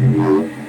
Música